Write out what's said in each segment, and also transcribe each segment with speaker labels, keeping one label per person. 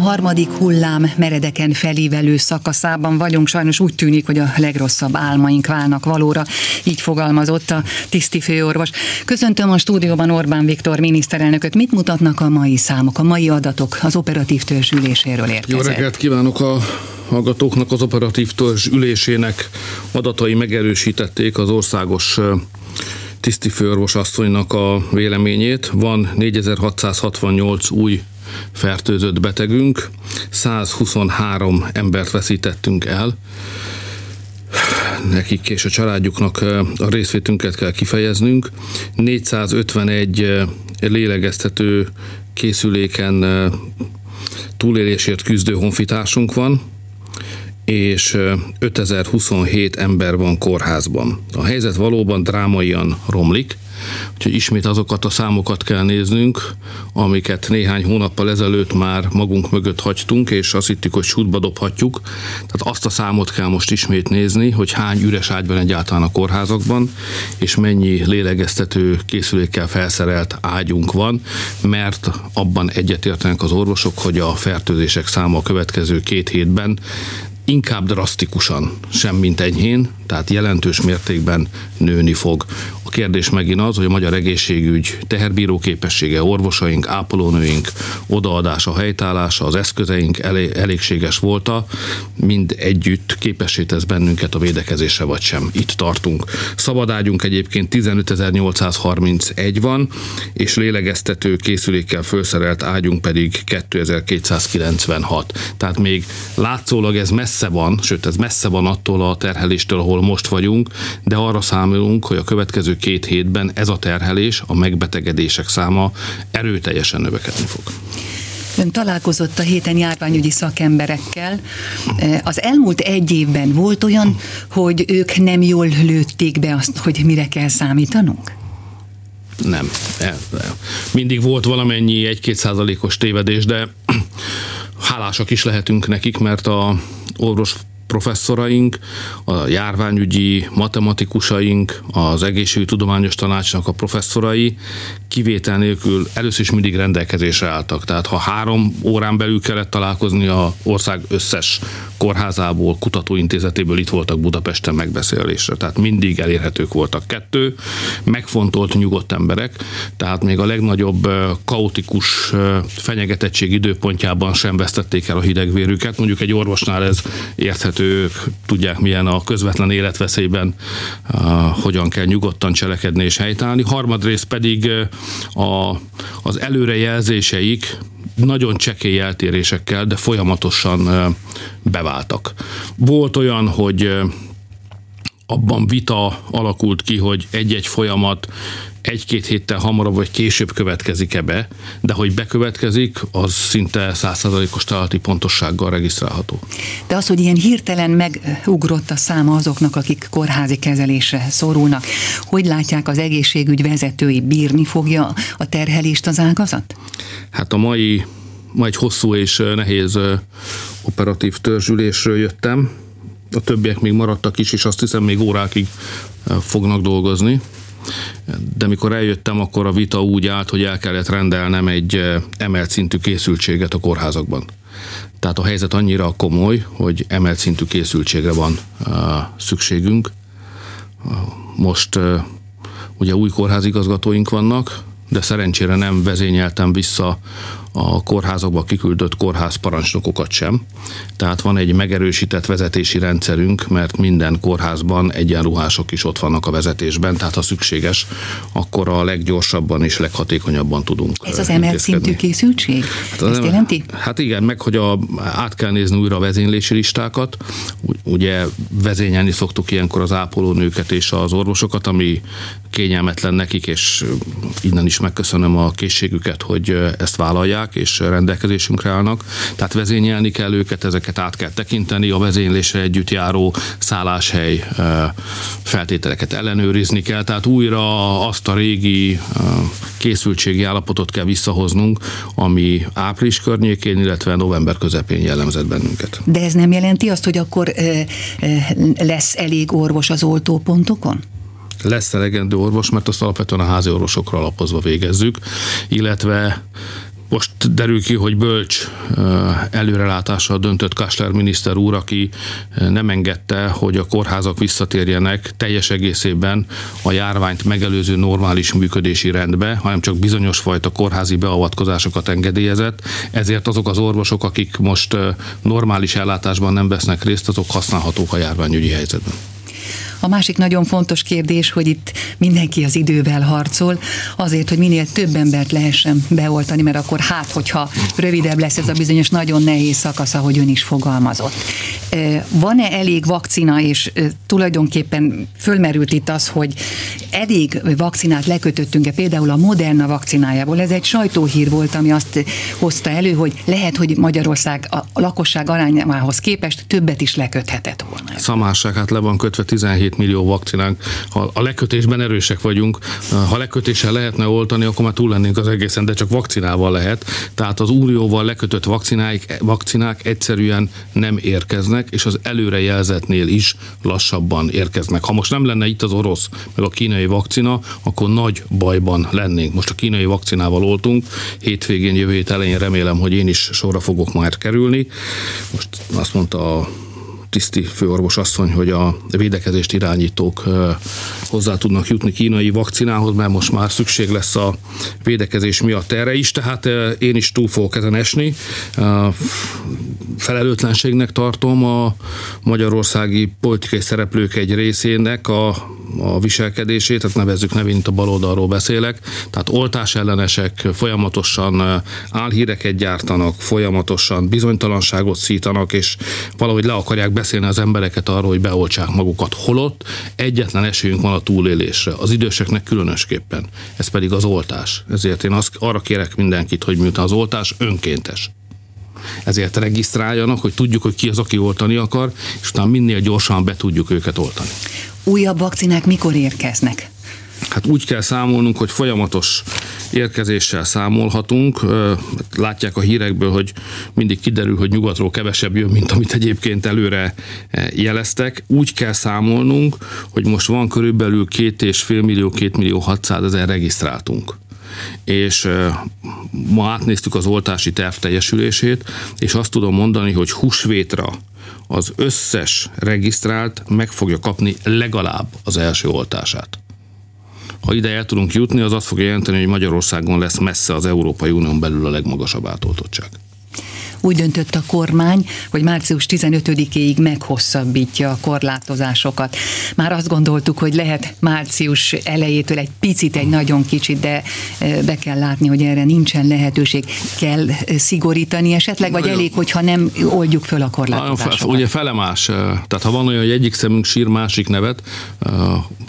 Speaker 1: harmadik hullám meredeken felívelő szakaszában vagyunk. Sajnos úgy tűnik, hogy a legrosszabb álmaink válnak valóra. Így fogalmazott a tiszti főorvos. Köszöntöm a stúdióban Orbán Viktor miniszterelnököt. Mit mutatnak a mai számok, a mai adatok az operatív törzs üléséről érkezett?
Speaker 2: Jó reggelt kívánok a hallgatóknak az operatív törzs ülésének adatai megerősítették az országos tisztifőorvos asszonynak a véleményét. Van 4668 új fertőzött betegünk, 123 embert veszítettünk el, nekik és a családjuknak a részvétünket kell kifejeznünk. 451 lélegeztető készüléken túlélésért küzdő honfitársunk van, és 5027 ember van kórházban. A helyzet valóban drámaian romlik, úgyhogy ismét azokat a számokat kell néznünk, amiket néhány hónappal ezelőtt már magunk mögött hagytunk, és azt hittük, hogy sútba dobhatjuk. Tehát azt a számot kell most ismét nézni, hogy hány üres ágy van egyáltalán a kórházakban, és mennyi lélegeztető készülékkel felszerelt ágyunk van, mert abban egyetértenek az orvosok, hogy a fertőzések száma a következő két hétben inkább drasztikusan, sem mint enyhén, tehát jelentős mértékben nőni fog. Kérdés megint az, hogy a magyar egészségügy teherbíró képessége, orvosaink, ápolónőink odaadása, helytállása, az eszközeink elég, elégséges volta, mind együtt képessé tesz bennünket a védekezésre vagy sem. Itt tartunk. Szabadágyunk egyébként 15.831 van, és lélegeztető készülékkel felszerelt ágyunk pedig 2296. Tehát még látszólag ez messze van, sőt ez messze van attól a terheléstől, ahol most vagyunk, de arra számolunk, hogy a következő két hétben ez a terhelés, a megbetegedések száma erőteljesen növekedni fog.
Speaker 1: Ön találkozott a héten járványügyi szakemberekkel. Az elmúlt egy évben volt olyan, hogy ők nem jól lőtték be azt, hogy mire kell számítanunk?
Speaker 2: Nem. Mindig volt valamennyi egy-két százalékos tévedés, de hálásak is lehetünk nekik, mert a orvos professzoraink, a járványügyi matematikusaink, az egészségügyi tudományos tanácsnak a professzorai kivétel nélkül először is mindig rendelkezésre álltak. Tehát ha három órán belül kellett találkozni a ország összes kórházából, kutatóintézetéből itt voltak Budapesten megbeszélésre. Tehát mindig elérhetők voltak. Kettő, megfontolt nyugodt emberek, tehát még a legnagyobb kaotikus fenyegetettség időpontjában sem vesztették el a hidegvérüket. Mondjuk egy orvosnál ez érthető ők tudják milyen a közvetlen életveszélyben, hogyan kell nyugodtan cselekedni és helytállni. Harmadrészt pedig a, az előrejelzéseik nagyon csekély eltérésekkel, de folyamatosan beváltak. Volt olyan, hogy abban vita alakult ki, hogy egy-egy folyamat egy-két héttel hamarabb vagy később következik-e be, de hogy bekövetkezik, az szinte százszerzalékos találati pontossággal regisztrálható.
Speaker 1: De az, hogy ilyen hirtelen megugrott a száma azoknak, akik kórházi kezelésre szorulnak, hogy látják az egészségügy vezetői, bírni fogja a terhelést az ágazat?
Speaker 2: Hát a mai, ma egy hosszú és nehéz operatív törzsülésről jöttem, a többiek még maradtak is, és azt hiszem még órákig fognak dolgozni de mikor eljöttem, akkor a vita úgy állt, hogy el kellett rendelnem egy eh, emelt szintű készültséget a kórházakban. Tehát a helyzet annyira komoly, hogy emelt szintű készültségre van uh, szükségünk. Most uh, ugye új kórházigazgatóink vannak, de szerencsére nem vezényeltem vissza a kórházakba kiküldött kórház parancsnokokat sem. Tehát van egy megerősített vezetési rendszerünk, mert minden kórházban egyenruhások is ott vannak a vezetésben, tehát ha szükséges, akkor a leggyorsabban és leghatékonyabban tudunk.
Speaker 1: Ez az emelt szintű készültség? Hát Ezt jelenti?
Speaker 2: Hát igen, meg hogy a, át kell nézni újra a vezénylési listákat. Ugye vezényelni szoktuk ilyenkor az ápolónőket és az orvosokat, ami kényelmetlen nekik, és innen is megköszönöm a készségüket, hogy ezt vállalják tudják és rendelkezésünkre állnak. Tehát vezényelni kell őket, ezeket át kell tekinteni, a vezénylésre együtt járó szálláshely feltételeket ellenőrizni kell, tehát újra azt a régi készültségi állapotot kell visszahoznunk, ami április környékén, illetve november közepén jellemzett bennünket.
Speaker 1: De ez nem jelenti azt, hogy akkor lesz elég orvos az oltópontokon?
Speaker 2: lesz elegendő orvos, mert azt alapvetően a házi orvosokra alapozva végezzük, illetve Most derül ki, hogy bölcs előrelátással döntött Kásler miniszter úr, aki nem engedte, hogy a kórházak visszatérjenek teljes egészében a járványt megelőző normális működési rendbe, hanem csak bizonyos fajta kórházi beavatkozásokat engedélyezett. Ezért azok az orvosok, akik most normális ellátásban nem vesznek részt, azok használhatók a járványügyi helyzetben.
Speaker 1: A másik nagyon fontos kérdés, hogy itt mindenki az idővel harcol, azért, hogy minél több embert lehessen beoltani, mert akkor hát, hogyha rövidebb lesz ez a bizonyos nagyon nehéz szakasz, ahogy ön is fogalmazott. Van-e elég vakcina, és tulajdonképpen fölmerült itt az, hogy elég vakcinát lekötöttünk-e például a Moderna vakcinájából. Ez egy sajtóhír volt, ami azt hozta elő, hogy lehet, hogy Magyarország a lakosság arányához képest többet is leköthetett volna.
Speaker 2: Szamárság, hát le van kötve 17 2 millió vakcinánk. Ha a lekötésben erősek vagyunk, ha lekötéssel lehetne oltani, akkor már túl lennénk az egészen, de csak vakcinával lehet. Tehát az úrióval lekötött vakcinák, vakcinák egyszerűen nem érkeznek, és az előrejelzetnél is lassabban érkeznek. Ha most nem lenne itt az orosz, meg a kínai vakcina, akkor nagy bajban lennénk. Most a kínai vakcinával oltunk, hétvégén, jövő hét elején remélem, hogy én is sorra fogok majd kerülni. Most azt mondta a tiszti főorvos asszony, hogy a védekezést irányítók hozzá tudnak jutni kínai vakcinához, mert most már szükség lesz a védekezés miatt erre is, tehát én is túl fogok ezen esni. Felelőtlenségnek tartom a magyarországi politikai szereplők egy részének a a viselkedését, tehát nevezzük nevén, a baloldalról beszélek, tehát oltás ellenesek folyamatosan álhíreket gyártanak, folyamatosan bizonytalanságot szítanak, és valahogy le akarják beszélni az embereket arról, hogy beoltsák magukat. Holott egyetlen esélyünk van a túlélésre, az időseknek különösképpen, ez pedig az oltás. Ezért én azt, arra kérek mindenkit, hogy miután az oltás önkéntes, ezért regisztráljanak, hogy tudjuk, hogy ki az, aki oltani akar, és utána minél gyorsabban be tudjuk őket oltani
Speaker 1: újabb vakcinák mikor érkeznek?
Speaker 2: Hát úgy kell számolnunk, hogy folyamatos érkezéssel számolhatunk. Látják a hírekből, hogy mindig kiderül, hogy nyugatról kevesebb jön, mint amit egyébként előre jeleztek. Úgy kell számolnunk, hogy most van körülbelül két és fél millió, két millió 600 ezer regisztráltunk és ma átnéztük az oltási terv teljesülését, és azt tudom mondani, hogy húsvétra az összes regisztrált meg fogja kapni legalább az első oltását. Ha ide el tudunk jutni, az azt fogja jelenteni, hogy Magyarországon lesz messze az Európai Unión belül a legmagasabb átoltottság
Speaker 1: úgy döntött a kormány, hogy március 15-éig meghosszabbítja a korlátozásokat. Már azt gondoltuk, hogy lehet március elejétől egy picit, egy nagyon kicsit, de be kell látni, hogy erre nincsen lehetőség. Kell szigorítani esetleg, vagy elég, hogyha nem oldjuk föl a korlátozásokat?
Speaker 2: Ugye felemás, tehát ha van olyan, hogy egyik szemünk sír másik nevet,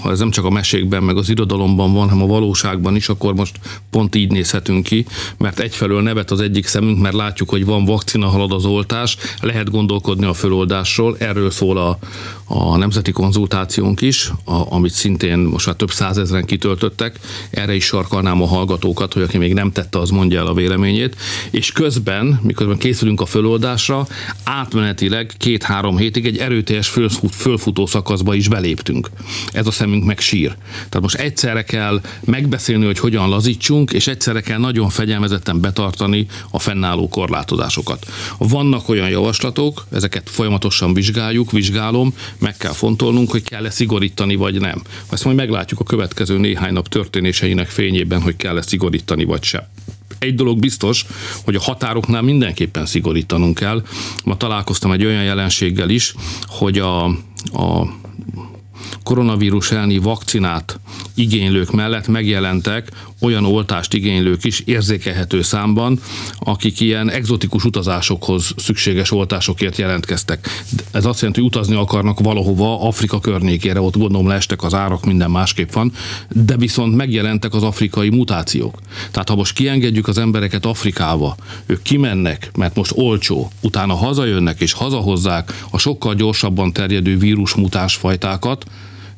Speaker 2: ha ez nem csak a mesékben, meg az irodalomban van, hanem a valóságban is, akkor most pont így nézhetünk ki, mert egyfelől nevet az egyik szemünk, mert látjuk, hogy van vakcina, halad az oltás, lehet gondolkodni a föloldásról, erről szól a, a nemzeti konzultációnk is, a, amit szintén most már több százezren kitöltöttek, erre is sarkalnám a hallgatókat, hogy aki még nem tette, az mondja el a véleményét, és közben, miközben készülünk a föloldásra, átmenetileg két-három hétig egy erőteljes fölfut, fölfutó szakaszba is beléptünk. Ez a szemünk meg sír. Tehát most egyszerre kell megbeszélni, hogy hogyan lazítsunk, és egyszerre kell nagyon fegyelmezetten betartani a fennálló korlátozásokat. Vannak olyan javaslatok, ezeket folyamatosan vizsgáljuk, vizsgálom, meg kell fontolnunk, hogy kell-e szigorítani, vagy nem. Ezt majd meglátjuk a következő néhány nap történéseinek fényében, hogy kell-e szigorítani, vagy sem egy dolog biztos, hogy a határoknál mindenképpen szigorítanunk kell. Ma találkoztam egy olyan jelenséggel is, hogy a, a koronavírus elleni vakcinát igénylők mellett megjelentek olyan oltást igénylők is érzékelhető számban, akik ilyen egzotikus utazásokhoz szükséges oltásokért jelentkeztek. Ez azt jelenti, hogy utazni akarnak valahova, Afrika környékére, ott gondolom leestek az árak, minden másképp van, de viszont megjelentek az afrikai mutációk. Tehát ha most kiengedjük az embereket Afrikába, ők kimennek, mert most olcsó, utána hazajönnek és hazahozzák a sokkal gyorsabban terjedő vírus mutásfajtákat,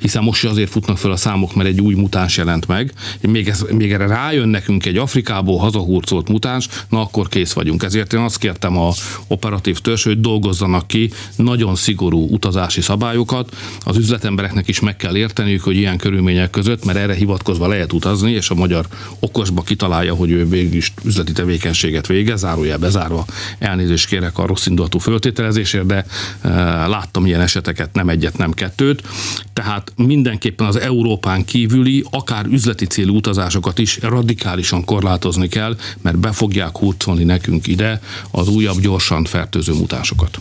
Speaker 2: hiszen most azért futnak föl a számok, mert egy új mutáns jelent meg. Még, ez, még erre rájön nekünk egy Afrikából hazahurcolt mutáns, na akkor kész vagyunk. Ezért én azt kértem a operatív törzs, hogy dolgozzanak ki nagyon szigorú utazási szabályokat. Az üzletembereknek is meg kell érteniük, hogy ilyen körülmények között, mert erre hivatkozva lehet utazni, és a magyar okosba kitalálja, hogy ő végül is üzleti tevékenységet végez, zárójel bezárva. Elnézést kérek a rossz indulatú föltételezésért, de e, láttam ilyen eseteket, nem egyet, nem kettőt. Tehát mindenképpen az Európán kívüli, akár üzleti célú utazásokat is radikálisan korlátozni kell, mert be fogják hurcolni nekünk ide az újabb gyorsan fertőző mutásokat.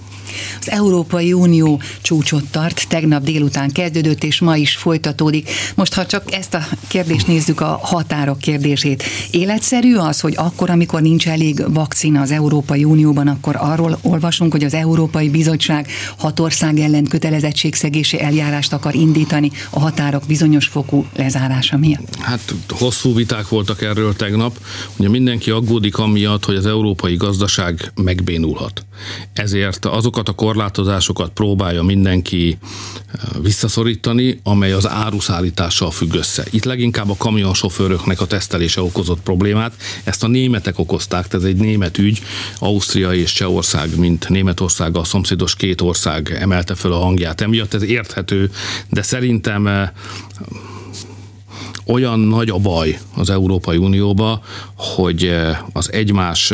Speaker 1: Az Európai Unió csúcsot tart, tegnap délután kezdődött, és ma is folytatódik. Most, ha csak ezt a kérdést nézzük, a határok kérdését. Életszerű az, hogy akkor, amikor nincs elég vakcina az Európai Unióban, akkor arról olvasunk, hogy az Európai Bizottság hat ország ellen kötelezettségszegési eljárást akar indítani a határok bizonyos fokú lezárása miatt?
Speaker 2: Hát hosszú viták voltak erről tegnap. Ugye mindenki aggódik amiatt, hogy az európai gazdaság megbénulhat. Ezért azok azokat a korlátozásokat próbálja mindenki eh, visszaszorítani, amely az áruszállítással függ össze. Itt leginkább a kamionsofőröknek a tesztelése okozott problémát. Ezt a németek okozták, tehát ez egy német ügy. Ausztria és Csehország, mint Németország a szomszédos két ország emelte föl a hangját. Emiatt ez érthető, de szerintem eh, olyan nagy a baj az Európai Unióba, hogy eh, az egymás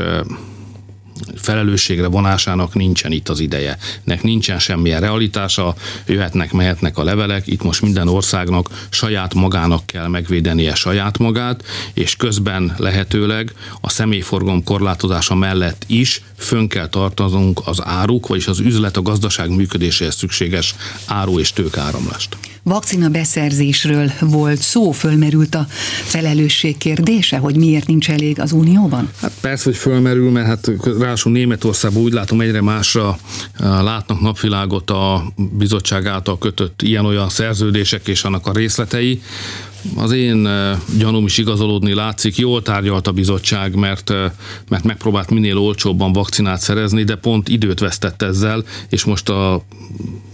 Speaker 2: felelősségre vonásának nincsen itt az ideje. Nek nincsen semmilyen realitása, jöhetnek, mehetnek a levelek, itt most minden országnak saját magának kell megvédenie saját magát, és közben lehetőleg a személyforgalom korlátozása mellett is fönn kell tartanunk az áruk, vagyis az üzlet, a gazdaság működéséhez szükséges áru és tőkáramlást
Speaker 1: vakcina beszerzésről volt szó, fölmerült a felelősség kérdése, hogy miért nincs elég az Unióban?
Speaker 2: Hát persze, hogy fölmerül, mert hát ráadásul Németországban úgy látom egyre másra látnak napvilágot a bizottság által kötött ilyen-olyan szerződések és annak a részletei, az én gyanúm is igazolódni látszik, jól tárgyalt a bizottság, mert, mert megpróbált minél olcsóbban vakcinát szerezni, de pont időt vesztett ezzel, és most a,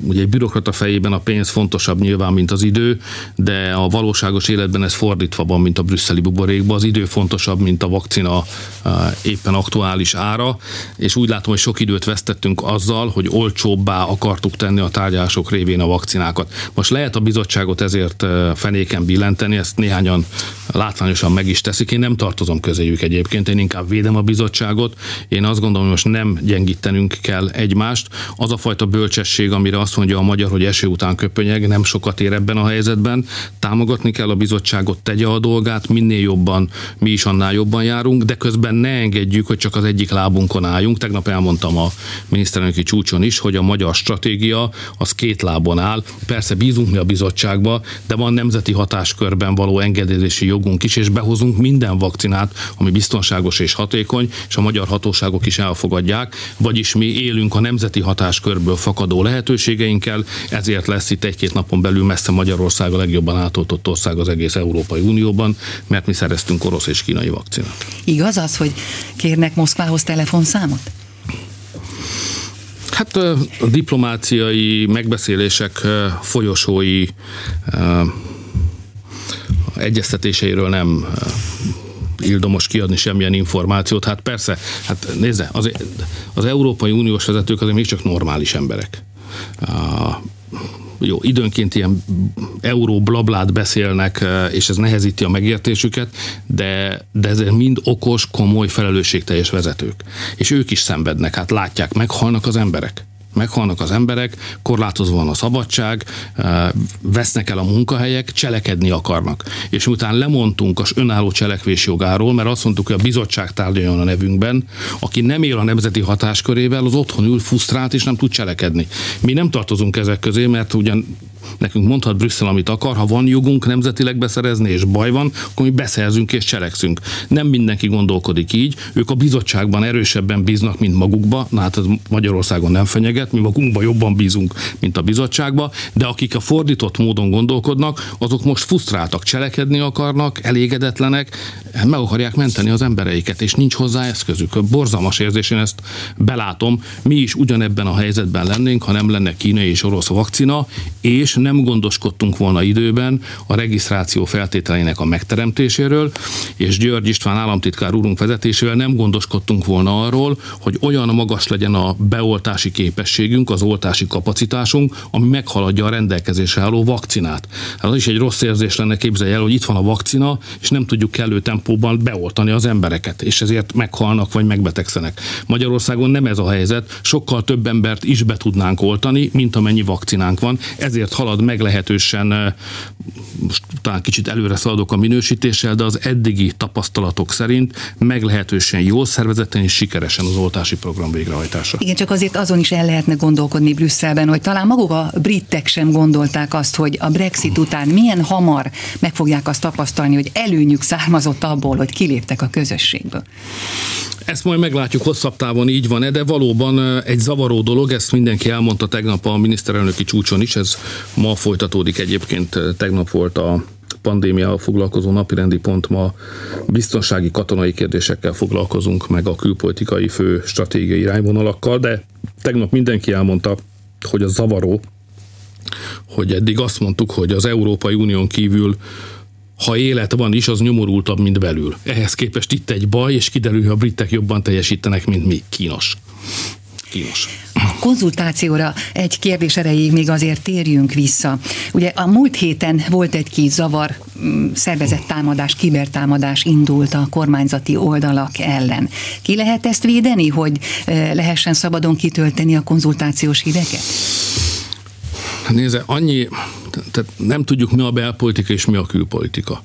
Speaker 2: ugye egy bürokrata fejében a pénz fontosabb nyilván, mint az idő, de a valóságos életben ez fordítva van, mint a brüsszeli buborékban, az idő fontosabb, mint a vakcina éppen aktuális ára, és úgy látom, hogy sok időt vesztettünk azzal, hogy olcsóbbá akartuk tenni a tárgyalások révén a vakcinákat. Most lehet a bizottságot ezért fenéken billent, csökkenteni, ezt néhányan látványosan meg is teszik. Én nem tartozom közéjük egyébként, én inkább védem a bizottságot. Én azt gondolom, hogy most nem gyengítenünk kell egymást. Az a fajta bölcsesség, amire azt mondja a magyar, hogy eső után köpönyeg, nem sokat ér ebben a helyzetben. Támogatni kell a bizottságot, tegye a dolgát, minél jobban, mi is annál jobban járunk, de közben ne engedjük, hogy csak az egyik lábunkon álljunk. Tegnap elmondtam a miniszterelnöki csúcson is, hogy a magyar stratégia az két lábon áll. Persze bízunk mi a bizottságba, de van nemzeti hatáskör körben való engedélyezési jogunk is, és behozunk minden vakcinát, ami biztonságos és hatékony, és a magyar hatóságok is elfogadják, vagyis mi élünk a nemzeti hatáskörből fakadó lehetőségeinkkel, ezért lesz itt egy-két napon belül messze Magyarország a legjobban átoltott ország az egész Európai Unióban, mert mi szereztünk orosz és kínai vakcinát.
Speaker 1: Igaz az, hogy kérnek Moszkvához telefonszámot?
Speaker 2: Hát a diplomáciai megbeszélések folyosói egyeztetéseiről nem eh, ildomos kiadni semmilyen információt. Hát persze, hát nézze, az, az Európai Uniós vezetők azért még csak normális emberek. Uh, jó, időnként ilyen euró blablát beszélnek, eh, és ez nehezíti a megértésüket, de, de ez mind okos, komoly, felelősségteljes vezetők. És ők is szenvednek, hát látják, meghalnak az emberek meghalnak az emberek, korlátozva van a szabadság, eh, vesznek el a munkahelyek, cselekedni akarnak. És miután lemondtunk az önálló cselekvés jogáról, mert azt mondtuk, hogy a bizottság tárgyaljon a nevünkben, aki nem él a nemzeti hatáskörével, az otthon ül frusztrált és nem tud cselekedni. Mi nem tartozunk ezek közé, mert ugyan nekünk mondhat Brüsszel, amit akar, ha van jogunk nemzetileg beszerezni, és baj van, akkor mi beszerzünk és cselekszünk. Nem mindenki gondolkodik így, ők a bizottságban erősebben bíznak, mint magukba, na hát ez Magyarországon nem fenyeget, mi magunkban jobban bízunk, mint a bizottságba, de akik a fordított módon gondolkodnak, azok most frusztráltak, cselekedni akarnak, elégedetlenek, meg akarják menteni az embereiket, és nincs hozzá eszközük. Borzalmas érzés, én ezt belátom, mi is ugyanebben a helyzetben lennénk, ha nem lenne kínai és orosz vakcina, és nem gondoskodtunk volna időben a regisztráció feltételeinek a megteremtéséről, és György István államtitkár úrunk vezetésével nem gondoskodtunk volna arról, hogy olyan magas legyen a beoltási képességünk, az oltási kapacitásunk, ami meghaladja a rendelkezésre álló vakcinát. Hát az is egy rossz érzés lenne, képzelj el, hogy itt van a vakcina, és nem tudjuk kellő tempóban beoltani az embereket, és ezért meghalnak vagy megbetegszenek. Magyarországon nem ez a helyzet, sokkal több embert is be tudnánk oltani, mint amennyi vakcinánk van, ezért halad meglehetősen, most talán kicsit előre szaladok a minősítéssel, de az eddigi tapasztalatok szerint meglehetősen jól szervezeten és sikeresen az oltási program végrehajtása.
Speaker 1: Igen, csak azért azon is el lehetne gondolkodni Brüsszelben, hogy talán maguk a britek sem gondolták azt, hogy a Brexit után milyen hamar meg fogják azt tapasztalni, hogy előnyük származott abból, hogy kiléptek a közösségből.
Speaker 2: Ezt majd meglátjuk hosszabb távon így van-e, de valóban egy zavaró dolog, ezt mindenki elmondta tegnap a miniszterelnöki csúcson is, ez ma folytatódik egyébként, tegnap volt a pandémia foglalkozó napirendi pont ma biztonsági katonai kérdésekkel foglalkozunk, meg a külpolitikai fő stratégiai irányvonalakkal, de tegnap mindenki elmondta, hogy a zavaró, hogy eddig azt mondtuk, hogy az Európai Unión kívül ha élet van is, az nyomorultabb, mint belül. Ehhez képest itt egy baj, és kiderül, hogy a britek jobban teljesítenek, mint mi. Kínos. Kínos.
Speaker 1: A konzultációra egy kérdés erejéig még azért térjünk vissza. Ugye a múlt héten volt egy kis zavar, mm, szervezett támadás, kibertámadás indult a kormányzati oldalak ellen. Ki lehet ezt védeni, hogy eh, lehessen szabadon kitölteni a konzultációs hideket?
Speaker 2: Nézze, annyi, tehát nem tudjuk mi a belpolitika és mi a külpolitika.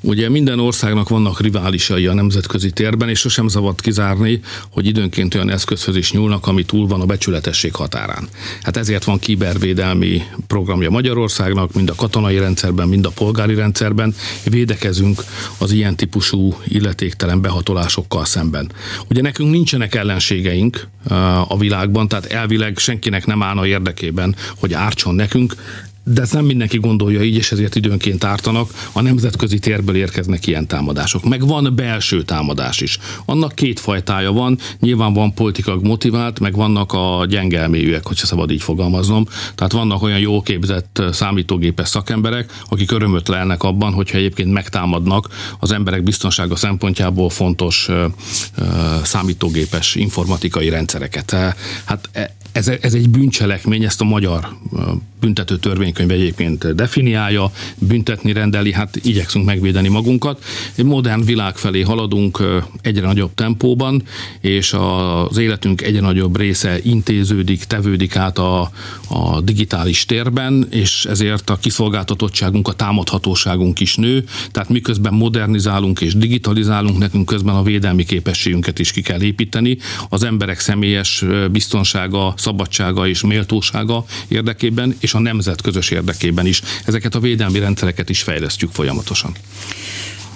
Speaker 2: Ugye minden országnak vannak riválisai a nemzetközi térben, és sosem szabad kizárni, hogy időnként olyan eszközhöz is nyúlnak, ami túl van a becsületesség határán. Hát ezért van kibervédelmi programja Magyarországnak, mind a katonai rendszerben, mind a polgári rendszerben. Védekezünk az ilyen típusú illetéktelen behatolásokkal szemben. Ugye nekünk nincsenek ellenségeink a világban, tehát elvileg senkinek nem állna érdekében, hogy ártson nekünk, de ezt nem mindenki gondolja így, és ezért időnként ártanak. A nemzetközi térből érkeznek ilyen támadások. Meg van belső támadás is. Annak két fajtája van, nyilván van politikag motivált, meg vannak a gyengelméjűek, hogyha szabad így fogalmaznom. Tehát vannak olyan jó képzett számítógépes szakemberek, akik örömöt lelnek abban, hogyha egyébként megtámadnak az emberek biztonsága szempontjából fontos számítógépes informatikai rendszereket. Hát e, ez, ez egy bűncselekmény, ezt a magyar büntető törvénykönyv egyébként definiálja, büntetni rendeli, hát igyekszünk megvédeni magunkat. Egy modern világ felé haladunk egyre nagyobb tempóban, és az életünk egyre nagyobb része intéződik, tevődik át a, a digitális térben, és ezért a kiszolgáltatottságunk, a támadhatóságunk is nő, tehát miközben modernizálunk és digitalizálunk, nekünk közben a védelmi képességünket is ki kell építeni, az emberek személyes biztonsága, szabadsága és méltósága érdekében, és a nemzet közös érdekében is. Ezeket a védelmi rendszereket is fejlesztjük folyamatosan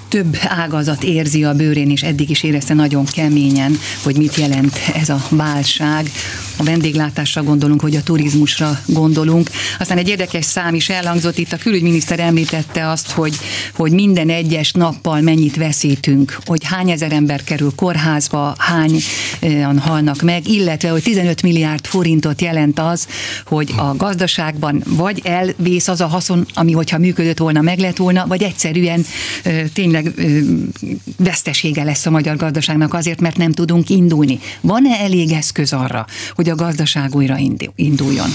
Speaker 1: több ágazat érzi a bőrén, és eddig is érezte nagyon keményen, hogy mit jelent ez a válság. A vendéglátásra gondolunk, hogy a turizmusra gondolunk. Aztán egy érdekes szám is elhangzott, itt a külügyminiszter említette azt, hogy, hogy minden egyes nappal mennyit veszítünk, hogy hány ezer ember kerül kórházba, hányan halnak meg, illetve, hogy 15 milliárd forintot jelent az, hogy a gazdaságban vagy elvész az a haszon, ami hogyha működött volna, meg lett volna, vagy egyszerűen tényleg tényleg vesztesége lesz a magyar gazdaságnak azért, mert nem tudunk indulni. Van-e elég eszköz arra, hogy a gazdaság újra induljon?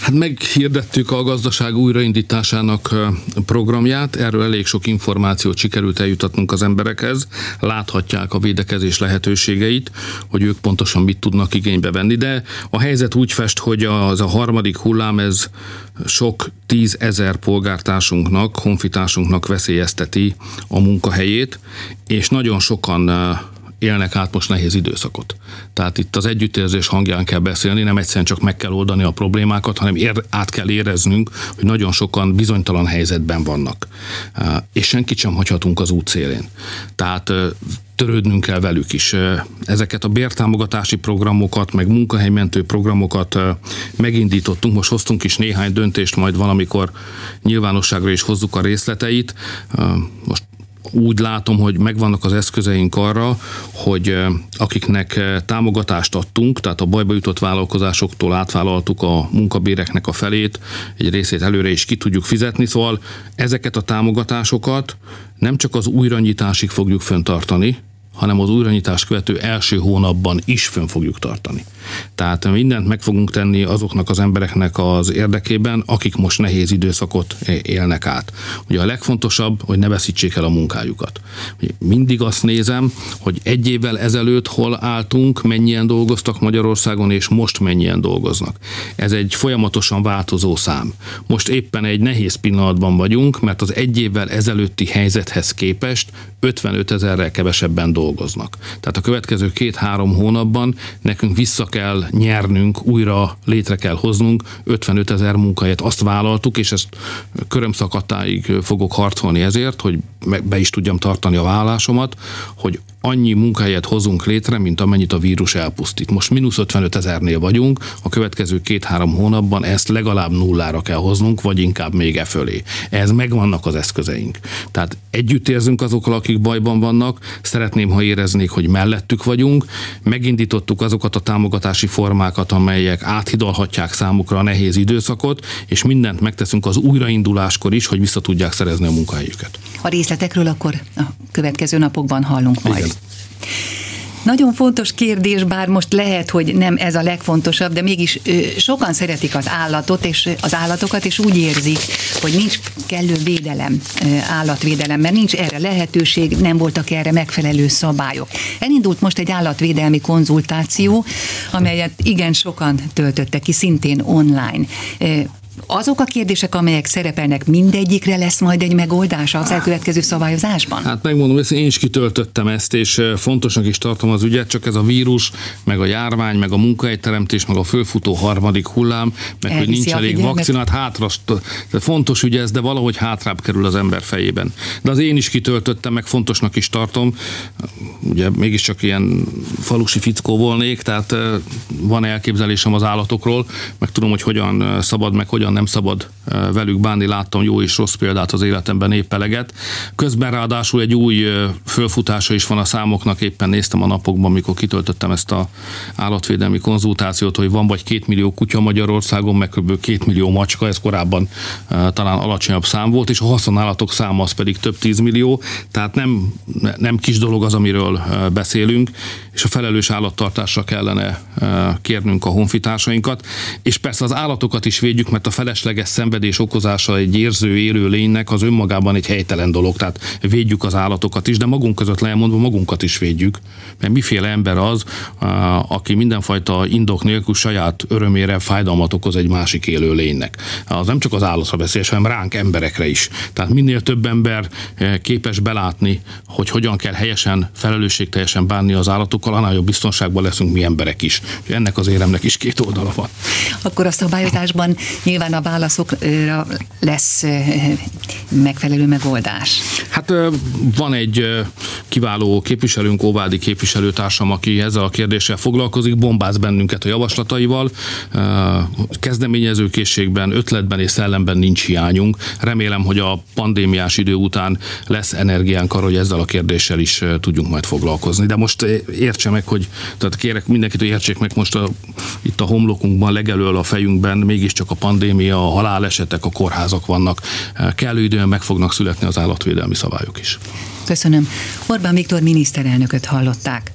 Speaker 2: Hát meghirdettük a gazdaság újraindításának programját, erről elég sok információt sikerült eljutatnunk az emberekhez, láthatják a védekezés lehetőségeit, hogy ők pontosan mit tudnak igénybe venni, de a helyzet úgy fest, hogy az a harmadik hullám ez sok tízezer polgártársunknak, honfitársunknak veszélyezteti a munkahelyét, és nagyon sokan élnek át most nehéz időszakot. Tehát itt az együttérzés hangján kell beszélni, nem egyszerűen csak meg kell oldani a problémákat, hanem ér, át kell éreznünk, hogy nagyon sokan bizonytalan helyzetben vannak. És senkit sem hagyhatunk az út szélén. Tehát törődnünk kell velük is. Ezeket a bértámogatási programokat, meg munkahelymentő programokat megindítottunk, most hoztunk is néhány döntést, majd valamikor nyilvánosságra is hozzuk a részleteit. Most úgy látom, hogy megvannak az eszközeink arra, hogy akiknek támogatást adtunk, tehát a bajba jutott vállalkozásoktól átvállaltuk a munkabéreknek a felét, egy részét előre is ki tudjuk fizetni, szóval ezeket a támogatásokat nem csak az újranyitásig fogjuk föntartani, hanem az újranyitás követő első hónapban is fönn fogjuk tartani. Tehát mindent meg fogunk tenni azoknak az embereknek az érdekében, akik most nehéz időszakot élnek át. Ugye a legfontosabb, hogy ne veszítsék el a munkájukat. Mindig azt nézem, hogy egy évvel ezelőtt hol álltunk, mennyien dolgoztak Magyarországon, és most mennyien dolgoznak. Ez egy folyamatosan változó szám. Most éppen egy nehéz pillanatban vagyunk, mert az egy évvel ezelőtti helyzethez képest 55 ezerrel kevesebben dolgoznak. Tehát a következő két-három hónapban nekünk vissza kell nyernünk, újra létre kell hoznunk 55 ezer munkahelyet. Azt vállaltuk, és ezt körömszakadtáig fogok harcolni ezért, hogy be is tudjam tartani a vállásomat, hogy annyi munkahelyet hozunk létre, mint amennyit a vírus elpusztít. Most mínusz 55 ezernél vagyunk, a következő két-három hónapban ezt legalább nullára kell hoznunk, vagy inkább még e fölé. Ez megvannak az eszközeink. Tehát együtt érzünk azokkal, akik bajban vannak, szeretném, ha éreznék, hogy mellettük vagyunk, megindítottuk azokat a támogatási formákat, amelyek áthidalhatják számukra a nehéz időszakot, és mindent megteszünk az újrainduláskor is, hogy vissza tudják szerezni a munkahelyüket.
Speaker 1: A részletekről akkor a következő napokban hallunk majd. Igen. Nagyon fontos kérdés, bár most lehet, hogy nem ez a legfontosabb, de mégis sokan szeretik az állatot és az állatokat, és úgy érzik, hogy nincs kellő védelem, állatvédelem, mert nincs erre lehetőség, nem voltak erre megfelelő szabályok. Elindult most egy állatvédelmi konzultáció, amelyet igen sokan töltöttek ki, szintén online azok a kérdések, amelyek szerepelnek, mindegyikre lesz majd egy megoldás az elkövetkező szabályozásban?
Speaker 2: Hát megmondom, hogy én is kitöltöttem ezt, és fontosnak is tartom az ügyet, csak ez a vírus, meg a járvány, meg a munkahelyteremtés, meg a fölfutó harmadik hullám, meg Elviszi hogy nincs elég vakcinát, hátra, fontos ügy ez, de valahogy hátrább kerül az ember fejében. De az én is kitöltöttem, meg fontosnak is tartom, ugye mégiscsak ilyen falusi fickó volnék, tehát van elképzelésem az állatokról, meg tudom, hogy hogyan szabad, meg hogyan nem szabad velük bánni, láttam jó és rossz példát az életemben épp eleget. Közben ráadásul egy új fölfutása is van a számoknak, éppen néztem a napokban, mikor kitöltöttem ezt a állatvédelmi konzultációt, hogy van vagy két millió kutya Magyarországon, meg kb. két millió macska, ez korábban talán alacsonyabb szám volt, és a haszonállatok száma az pedig több tízmillió, tehát nem, nem kis dolog az, amiről beszélünk, és a felelős állattartásra kellene kérnünk a honfitársainkat, és persze az állatokat is védjük, mert a felesleges szenvedés okozása egy érző, élő lénynek az önmagában egy helytelen dolog, tehát védjük az állatokat is, de magunk között lemondva magunkat is védjük, mert miféle ember az, aki mindenfajta indok nélkül saját örömére fájdalmat okoz egy másik élő lénynek. Az nem csak az állatra veszélyes, hanem ránk emberekre is. Tehát minél több ember képes belátni, hogy hogyan kell helyesen, felelősségteljesen bánni az állatokkal, annál jobb biztonságban leszünk mi emberek is. Ennek az éremnek is két oldala van.
Speaker 1: Akkor a szabályozásban nyilván a válaszokra lesz megfelelő megoldás.
Speaker 2: Hát van egy kiváló képviselőnk, Óvádi képviselőtársam, aki ezzel a kérdéssel foglalkozik, bombáz bennünket a javaslataival. Kezdeményezőkészségben, ötletben és szellemben nincs hiányunk. Remélem, hogy a pandémiás idő után lesz energiánk arra, hogy ezzel a kérdéssel is tudjunk majd foglalkozni. De most értse meg, hogy tehát kérek mindenkit, hogy értsék meg most a, itt a homlokunkban, legelől a fejünkben mégiscsak a pandémia, a halálesetek, a kórházak vannak. Kellő időn meg fognak születni az állatvédelmi szabályok is.
Speaker 1: Köszönöm. Orbán Viktor miniszterelnököt hallották.